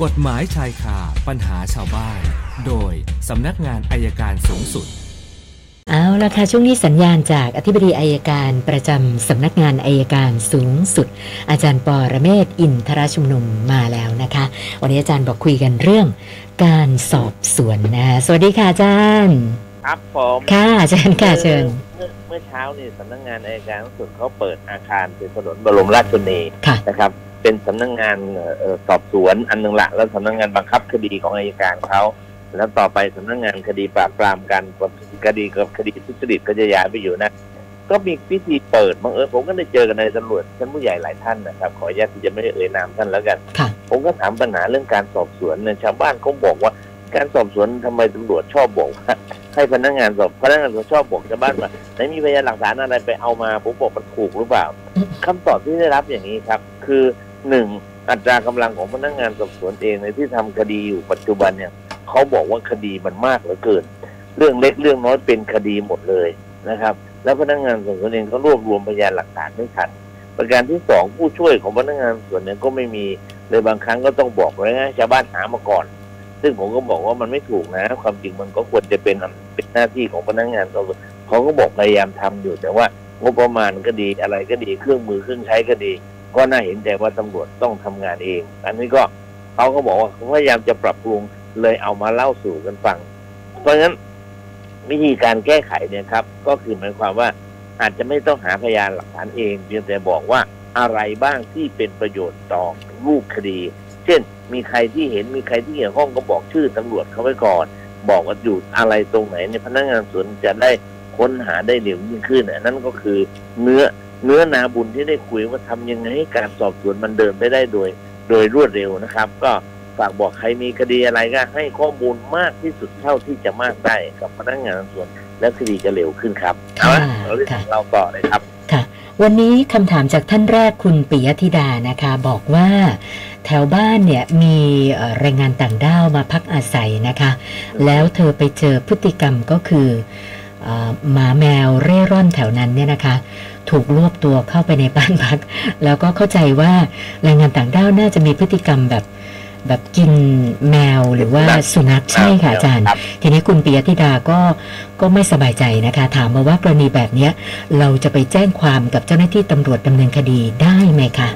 กฎหมายชายคาปัญหาชาวบ้าน โดยสำนักงานอัยการสูงสุด เอาละค่ะช่วงนี้สัญญาณจากอธิบดีอัยการประจำสำนักงานอัยการสูงสุด อาจารย์ปอระเมศวร์อินทรชุมนุมมาแล้วนะคะ วันนี้อาจารย์บอกคุยกันเรื่อง การสอบสวนนะสวัสดีค่ะอาจารย์ ครับผมค่ะอาจารย์ค่ะเชิญเมื่อเมื่อเช้านี่สำนักงานอัยการสูงสุดเขาเปิดอาคารเป็นถนนบรมราชชนนีค่ะ นะครับ เป็นสำนักงานเอ่อเอ่อสอบสวนอันหนึ่งละแล้วสำนักงานบังคับคดีของอายการเขาแล้วต่อไปสำนักงานคดีปราบปรามการคดีกับคดีทุจริตก็จะย้ายไปอยู่นะก็มีพิธีเปิดบังเอิญผมก็ได้เจอกันในตำรวจชั้นผู้ใหญ่หลายท่านนะครับ ขออนุญาตที่จะไม่ได้เอ่ยนามท่านแล้วกันค่ะผมก็ถามปัญหาเรื่องการสอบสวนเนี่ยชาวบ้านเขาบอกว่าการสอบสวนทำไมตำรวจชอบบอกว่าให้พนักงานสอบพนักงานสอบชอบบอกชาวบ้านว่าไหนมีพยานหลักฐานอะไรไปเอามาผมบอกมันถูกหรือเปล่าอืมคำตอบที่ได้รับอย่างนี้ครับ คือ หนึ่งอัตรากำลังของพนักงานสอบสวนเองในที่ทำคดีอยู่ปัจจุบันเนี่ยเขาบอกว่าคดีมันมากเหลือเกิน เรื่องเล็กเรื่องน้อยเป็นคดีหมดเลยนะครับ แล้วพนักงานสอบสวนเองก็รวบรวมพยานหลักฐานไม่ทันประการที่สองผู้ช่วยของพนักงานสอบสวนเนี่ยก็ไม่มีเลยบางครั้งก็ต้องบอกไว้นะชาวบ้านหามาก่อน ซึ่งผมก็บอกว่ามันไม่ถูกนะ ความจริงมันก็ควรจะเป็นอันเป็นหน้าที่ของพนักงานสอบสวนเขาก็บอกพยายามทำอยู่แต่ว่างบประมาณก็ดีอะไรก็ดีเครื่องมือเครื่องใช้ก็ดี ก็น่าเห็นใจว่าตำรวจต้องทำงานเอง อันนี้ก็เขาก็บอกว่าเขาพยายามจะปรับปรุงเลยเอามาเล่าสู่กันฟัง เพราะฉะนั้นวิธีการแก้ไขเนี่ยครับ ก็คือหมายความว่าอาจจะไม่ต้องหาพยานหลักฐานเองเพียงแต่บอกว่าอะไรบ้างที่เป็นประโยชน์ต่อรูปคดี เช่น มีใครที่เห็นมีใครที่เกี่ยวข้องก็บอกชื่อตำรวจเขาไว้ก่อน บอกว่าอยู่อะไรตรงไหนเนี่ยพนักงานสวนจะได้ค้นหาได้เร็วยิ่งขึ้นนั่นก็คือเนื้อ เนื้อนาบุญที่ได้คุยว่าทำยังไงให้การสอบสวนมันเดินไปได้โดย โดยรวดเร็วนะครับ ก็ฝากบอกใครมีคดีอะไรก็ให้ข้อมูลมากที่สุดเท่าที่จะมากได้กับพนักงานสอบสวน และคดีจะเร็วขึ้นครับเอาละค่ะเราเรื่องค่ะของเราต่อเลยครับค่ะ วันนี้คำถามจากท่านแรกคุณปิยธิดานะคะ บอกว่า แถวบ้านเนี่ยมีเอ่อแรงงานต่างด้าวมาพักอาศัยนะคะ แล้วเธอไปเจอพฤติกรรมก็คือเอ่อหมาแมวเร่ร่อนแถวนั้นเนี่ยนะคะ ถูกรวบตัวเข้าไปในบ้านพัก แล้วก็เข้าใจว่าแรงงานต่างด้าวน่าจะมีพฤติกรรมแบบแบบกินแมวหรือว่าสุนัขใช่ค่ะอาจารย์ครับทีนี้คุณปิยธิดาก็ก็ไม่สบายใจนะคะ ถามมาว่ากรณีแบบเนี้ยเราจะไปแจ้งความกับเจ้าหน้าที่ตำรวจดำเนินคดีได้ไหมคะ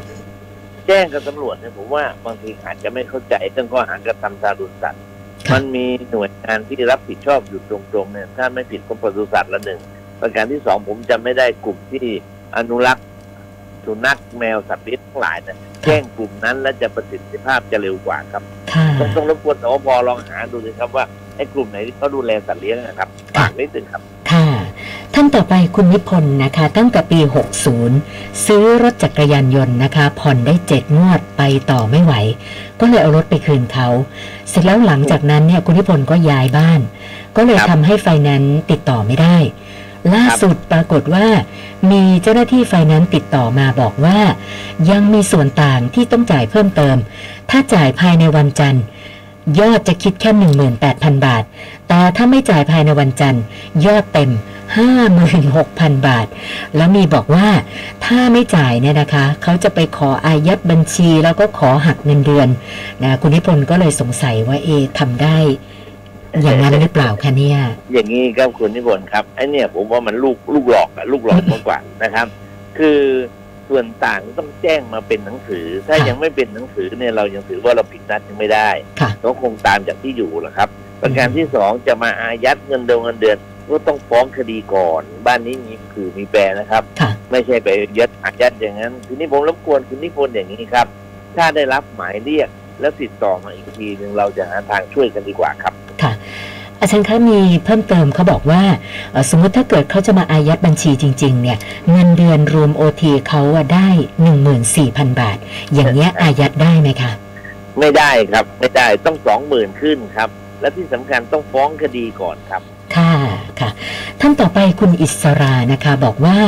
แจ้งกับตำรวจเนี่ยผมว่าบางทีอาจจะไม่เข้าใจเรื่องข้อหากระทำทารุณสัตว์ค่ะมันมีหน่วยงานที่รับผิดชอบอยู่ตรงๆเนี่ยถ้าไม่ผิดก็ปศุสัตว์ละหนึ่ง ประการที่สองผมจะไม่ได้กลุ่มที่อนุรักษ์สุนัขแมวสัตว์เลี้ยงทั้งหลายเนี่ยแจ้งกลุ่มนั้นและจะประสิทธิภาพจะเร็วกว่าครับค่ะต้องต้องรบกวนสวพลองหาดูสิครับว่าไอ้กลุ่มไหนที่เขาดูแลสัตว์เลี้ยงนะครับฝากนิดนึงครับค่ะท่านต่อไปคุณนิพนธ์นะคะ ตั้งแต่ปี 60 ซื้อรถจักรยานยนต์นะคะ ผ่อนได้เจ็ดงวดไปต่อไม่ไหว ก็เลยเอารถไปคืนเขา เสร็จแล้วหลังจากนั้นเนี่ยคุณนิพนธ์ก็ย้ายบ้าน ก็เลยครับทำให้ไฟแนนซ์ติดต่อไม่ได้ ล่าสุดปรากฏว่า มีเจ้าหน้าที่ไฟแนนซ์ติดต่อมาบอกว่า ยังมีส่วนต่างที่ต้องจ่ายเพิ่มเติม ถ้าจ่ายภายในวันจันทร์ ยอดจะคิดแค่18,000 บาท แต่ถ้าไม่จ่ายภายในวันจันทร์ ยอดเต็ม 56,000 บาท แล้วมีบอกว่าถ้าไม่จ่ายเนี่ยนะคะ เขาจะไปขออายัดบัญชีแล้วก็ขอหักเงินเดือนนะคุณนิพนธ์ก็เลยสงสัยว่าเอทำได้ อย่างนั้นหรือเปล่าคะเนี่ย อย่างนี้ครับคุณนิพนธ์ครับไอ้เนี่ยผมว่ามันลูกลูกหลอกอะลูกหลอกมากกว่านะครับ คือส่วนต่างต้องแจ้งมาเป็นหนังสือ ถ้าค่ะยังไม่เป็นหนังสือเนี่ยเรายังถือว่าเราผิดนัดยังไม่ได้ค่ะก็คงตามจากที่อยู่แหละครับ ประการที่สองจะมาอายัดเงินเดือนเงินเดือนก็ต้องฟ้องคดีก่อน บ้านนี้มีคือมีแปรนะครับค่ะไม่ใช่ไปยัดอายัดอย่างนั้น ทีนี้ผมรบกวนคุณนิพนธ์อย่างนี้ครับ ถ้าได้รับหมายเรียกแล้วติดต่อมาอีกทีหนึ่งเราจะหาทางช่วยกันดีกว่าครับค่ะ อาจารย์คะมีเพิ่มเติมเขาบอกว่าเอ่อสมมุติถ้าเกิดเขาจะมาอายัดบัญชีจริง ๆ เนี่ยเงินเดือนรวมโอทีเขาอะได้ 14,000 บาท อย่างเนี้ยอายัดได้ไหมคะ ไม่ได้ครับ ไม่ได้ต้องสองหมื่นขึ้นครับ และที่สำคัญต้องฟ้องคดีก่อนครับ ค่ะค่ะ ท่านต่อไปคุณอิสรานะคะ บอกว่า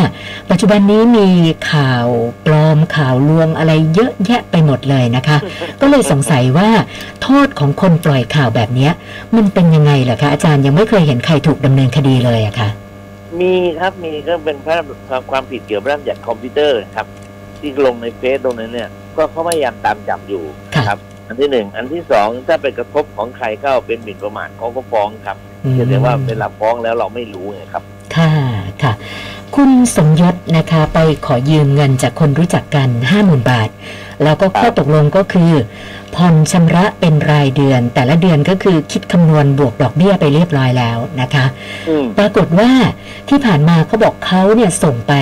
ปัจจุบันนี้มีข่าวปลอมข่าวลวงอะไรเยอะแยะไปหมดเลยนะคะ ก็เลยสงสัยว่าโทษของคนปล่อยข่าวแบบเนี้ยมันเป็นยังไงเหรอคะอาจารย์ยังไม่เคยเห็นใครถูกดำเนินคดีเลยอะค่ะมีครับมีก็เป็นพระความผิดเกี่ยวกับเรื่องจากคอมพิวเตอร์ครับ ที่ลงในเฟซตรงนั้นเนี่ย ก็เขาพยายามตามจับอยู่ค่ะครับ อันที่หนึ่งอันที่สองถ้าไปกระทบของใครเข้าเป็นหมิ่นประมาทเขาก็ฟ้องครับ อืมแต่ว่าเวลาฟ้องแล้วเราไม่รู้ไงครับ ค่ะค่ะ คุณสมยศนะคะไปขอยืมเงินจากคนรู้จักกันห้าหมื่นบาท แล้วก็ข้อตกลงก็คือผ่อนชำระเป็นรายเดือน แต่ละเดือนก็คือคิดคำนวณบวกดอกเบี้ยไปเรียบร้อยแล้วนะคะอืมปรากฏว่าที่ผ่านมาเขาบอกเขาเนี่ยส่งไป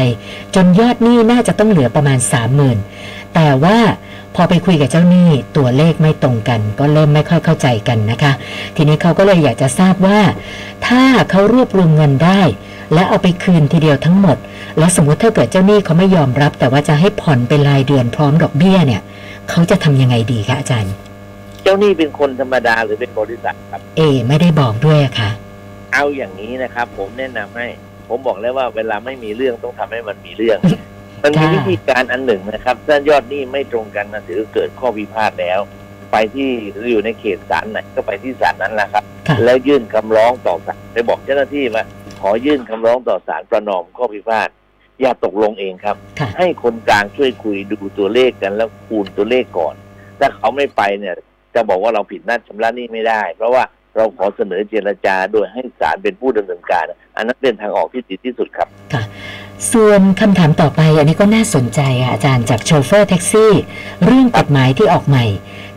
จนยอดหนี้น่าจะต้องเหลือประมาณสามหมื่นแต่ว่า พอไปคุยกับเจ้าหนี้ตัวเลขไม่ตรงกัน ก็เริ่มไม่ค่อยเข้าใจกันนะคะ ทีนี้เขาก็เลยอยากจะทราบว่า ถ้าเขารวบรวมเงินได้ และเอาไปคืนทีเดียวทั้งหมด แล้วสมมติถ้าเกิดเจ้าหนี้เขาไม่ยอมรับ แต่ว่าจะให้ผ่อนเป็นรายเดือนพร้อมดอกเบี้ยเนี่ย เขาจะทำยังไงดีคะอาจารย์ เจ้าหนี้เป็นคนธรรมดาหรือเป็นบริษัทครับ เอ ไม่ได้บอกด้วยอะค่ะ เอาอย่างนี้นะครับ ผมแนะนำให้ ผมบอกแล้วว่าเวลาไม่มีเรื่องต้องทำให้มันมีเรื่อง มันมีค่ะวิธีการอันหนึ่งนะครับถ้ายอดหนี้ไม่ตรงกันนะถือเกิดข้อพิพาทแล้ว ไปที่อยู่ในเขตศาลไหนก็ไปที่ศาลนั้นแหละครับค่ะแล้วยื่นคำร้องต่อศาลไปบอกเจ้าหน้าที่ว่าขอยื่นคำร้องต่อศาลประนอมข้อพิพาทอย่าตกลงเองครับค่ะให้คนกลางช่วยคุยดูตัวเลขกันแล้วคูณตัวเลขก่อน ถ้าเขาไม่ไปเนี่ย จะบอกว่าเราผิดนัดชำระหนี้ไม่ได้ เพราะว่า เราขอเสนอเจรจาโดยให้ศาลเป็นผู้ดำเนินการ อันนั้นเป็นทางออกที่ดีที่สุดครับส่วนคำถามต่อไปอันนี้ก็น่าสนใจค่ะอาจารย์จากโชเฟอร์แท็กซี่ เรื่องกฎหมายที่ออกใหม่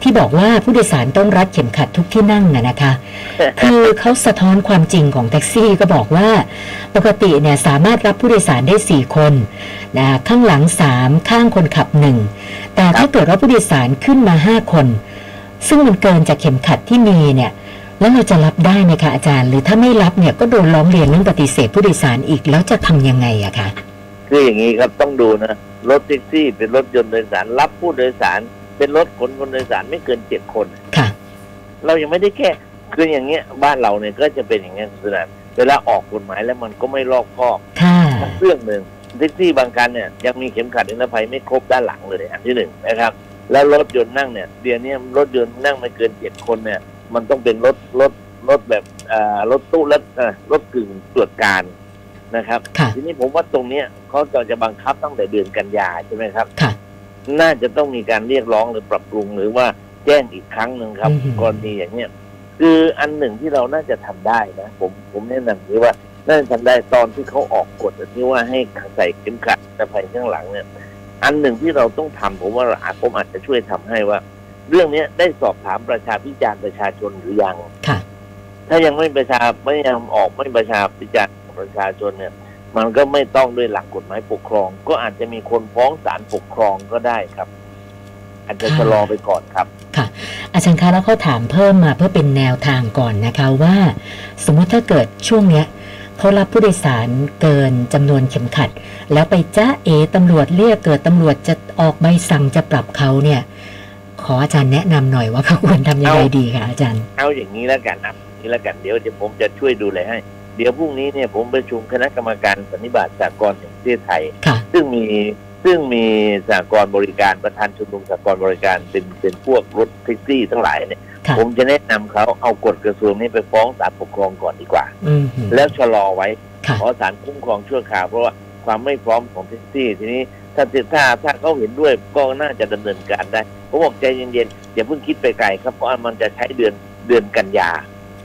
ที่บอกว่าผู้โดยสารต้องรัดเข็มขัดทุกที่นั่งนะนะคะ คือเขาสะท้อนความจริงของแท็กซี่ก็บอกว่า ปกติเนี่ยสามารถรับผู้โดยสารได้ 4 คนนะข้างหลัง 3 ข้างคนขับ 1 แต่ถ้าเกิดว่าผู้โดยสารขึ้นมา 5 คน ซึ่งมันเกินจากเข็มขัดที่มีเนี่ย แล้วเราจะรับได้ไหมคะอาจารย์ หรือถ้าไม่รับเนี่ยก็โดนร้องเรียนเรื่องปฏิเสธผู้โดยสารอีกแล้วจะทำยังไงอะคะคืออย่างนี้ครับต้องดูนะรถแท็กซี่เป็นรถยนต์โดยสารรับผู้โดยสาร เป็นรถขนคนโดยสารไม่เกินเจ็ดคนค่ะ เรายังไม่ได้แก้คืออย่างเงี้ยบ้านเราเนี่ยก็จะเป็นอย่างเงี้ยคุณสนันเวลาออกกฎหมายแล้วมันก็ไม่รอบคอบค่ะเรื่องหนึ่งแท็กซี่บางคันเนี่ยยังมีเข็มขัดนิรภัยไม่ครบด้านหลังเลยอันที่หนึ่งนะครับ แล้วรถยนต์นั่งเนี่ยเดี๋ยวนี้รถยนต์นั่งไม่เกินเจ็ดคนเนี่ย มันต้องเป็นรถรถรถแบบอ่ารถตู้รถเอ่อรถกึ่งตรวจการนะครับค่ะทีนี้ผมว่าตรงเนี้ยเขาจะจะบังคับตั้งแต่เดือนกันยาใช่ไหมครับค่ะน่าจะต้องมีการเรียกร้องหรือปรับปรุงหรือว่าแจ้งอีกครั้งหนึ่งครับอืมกรณีอย่างเนี้ยคืออันหนึ่งที่เราน่าจะทำได้นะผมผมแนะนำคือว่าน่าจะทำได้ตอนที่เขาออกกฎที่ว่าให้ใส่เข็มขัดนิรภัยข้างหลังเนี่ย อันหนึ่งที่เราต้องทำผมว่าอาผมอาจจะช่วยทำให้ว่า เรื่องเนี้ยได้สอบถามประชาพิจารณ์ประชาชนหรือยังค่ะ ถ้ายังไม่ประชาไม่ยังออกไม่ประชาพิจารณ์ประชาชนเนี่ย มันก็ไม่ต้องด้วยหลักกฎหมายปกครอง ก็อาจจะมีคนฟ้องศาลปกครองก็ได้ครับ อาจจะค่ะชะลอไปก่อนครับอาจารย์คะแล้วเขาถามเพิ่มมาเพื่อเป็นแนวทางก่อนนะคะว่า สมมุติถ้าเกิดช่วงเนี้ยเขารับผู้โดยสารเกินจำนวนเข็มขัด แล้วไปจ้าเอตำรวจเรียกเกิดตำรวจจะออกใบสั่งจะปรับเขาเนี่ยข ออาจารย์แนะนำหน่อยว่าเขาควรทำยังไงเอาดีคะอาจารย์ เอาอย่างนี้แล้วกันนะนี่แล้วกันเดี๋ยวจะผมจะช่วยดูแลให้ เดี๋ยวพรุ่งนี้เนี่ยผมประชุมคณะกรรมการสันนิบาตสากลแห่งประเทศไทยค่ะซึ่งมีซึ่งมีสากลบริการประธานชมรมสากลบริการเป็นเป็นพวกรถแท็กซี่ทั้งหลายเนี่ยค่ะผมจะแนะนำเขาเอากฎกระทรวงนี้ไปฟ้องศาลปกครองก่อนดีกว่าอืมแล้วชะลอไว้ค่ะขอศาลคุ้มครองชั่วคราวเพราะว่าความไม่พร้อมของแท็กซี่ทีนี้ ถ้าถ้าถ้าเขาเห็นด้วยก็น่าจะดำเนินการได้ผมบอกใจเย็นๆอย่าเพิ่งคิดไปไกลครับเพราะว่ามันจะใช้เดือนเดือนกันยา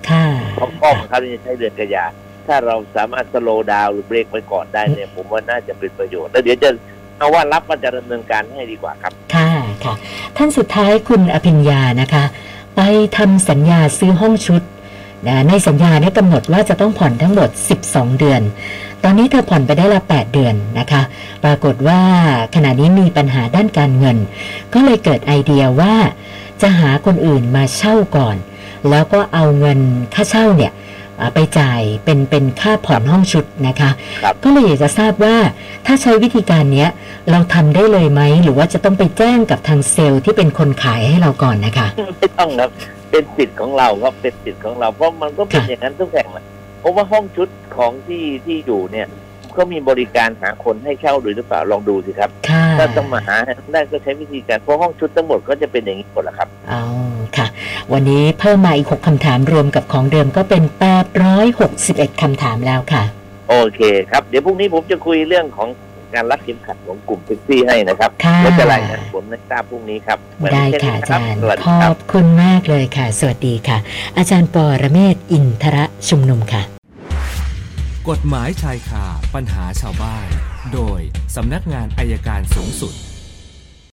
ค่ะเพราะข้อบังคับนี่จะใช้เดือนกันยาถ้าเราสามารถสโลว์ดาวน์หรือเบรกไว้ก่อนได้เนี่ยผมว่าน่าจะเป็นประโยชน์แล้วเดี๋ยวจะเอาว่ารับมันจะดำเนินการให้ดีกว่าครับ ค่ะค่ะ ท่านสุดท้ายคุณอภิญญานะคะ ไปทำสัญญาซื้อห้องชุดนะ ในสัญญาเนี่ยกำหนดว่าจะต้องผ่อนทั้งหมด 12 เดือน ตอนนี้เธอผ่อนไปได้ละ 8 เดือนนะคะ ปรากฏว่าขณะนี้มีปัญหาด้านการเงิน ก็เลยเกิดไอเดียว่า จะหาคนอื่นมาเช่าก่อน แล้วก็เอาเงินค่าเช่าเนี่ยอ่าไปจ่ายเป็นเป็นค่าผ่อนห้องชุดนะคะครับก็เลยอยากจะทราบว่าถ้าใช้วิธีการเนี้ยเราทำได้เลยไหม หรือว่าจะต้องไปแจ้งกับทางเซลล์ที่เป็นคนขายให้เราก่อนนะคะ ไม่ต้องครับ เป็นสิทธิ์ของเราครับเป็นสิทธิ์ของเรา เพราะมันก็เป็นค่ะอย่างนั้นทุกแห่งแหละเพราะว่าห้องชุดของที่ที่อยู่เนี่ยก็มีบริการหาคนให้เช่าด้วยหรือเปล่าลองดูสิครับค่ะถ้าต้องมาหาได้ก็ใช้วิธีการเพราะห้องชุดทั้งหมดก็จะเป็นอย่างนี้หมดแหละครับเอาค่ะ วันนี้เพิ่มมาอีก6คำถามรวมกับของเดิมก็เป็น861คำถามแล้วค่ะ โอเคครับ เดี๋ยวพรุ่งนี้ผมจะคุยเรื่องของ การรัดเข็มขัดของกลุ่มแท็กซี่ให้นะครับค่ะและจะรายงานผลในทราบพรุ่งนี้ครับวันได้นี้แค่ค่ะนี้อานะจารย์สวัสดีขคอรับบคุณมากเลยค่ะ สวัสดีค่ะ อาจารย์ปอระเมศวร์อินทระชุมนุมค่ะ กฎหมายชายคาปัญหาชาวบ้าน โดยสำนักงานอายการสูงสุด